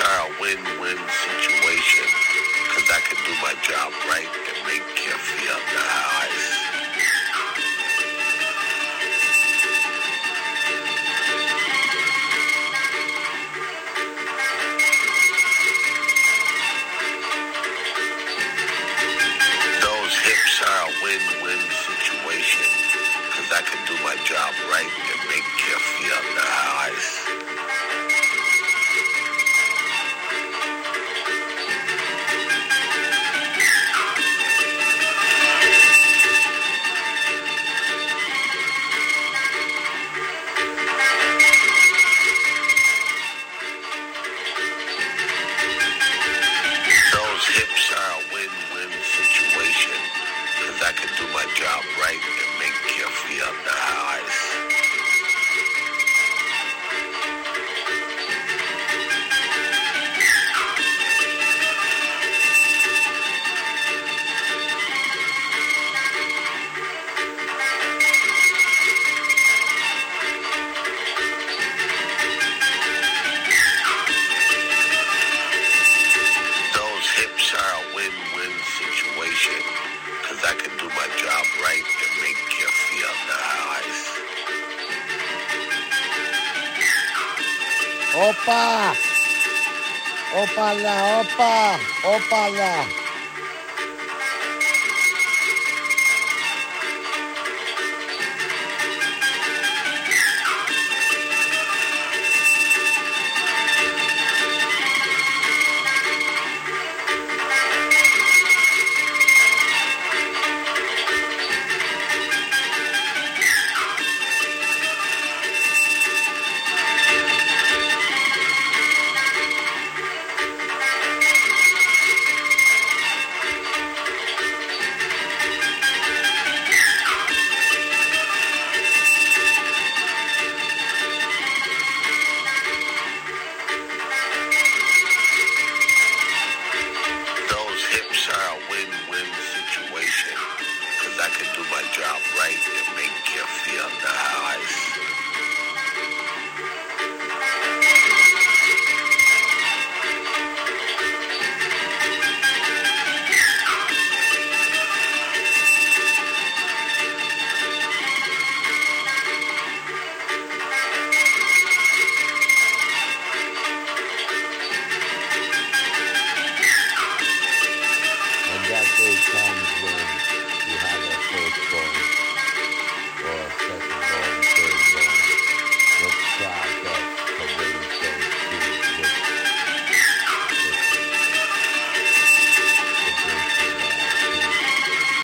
are a win-win situation because I can do my job right and make you feel nice. Those hips are a win-win I can do my job right and make you feel nice. Job right and make you feel nice. Opa! Opala, opa! Opala! Job right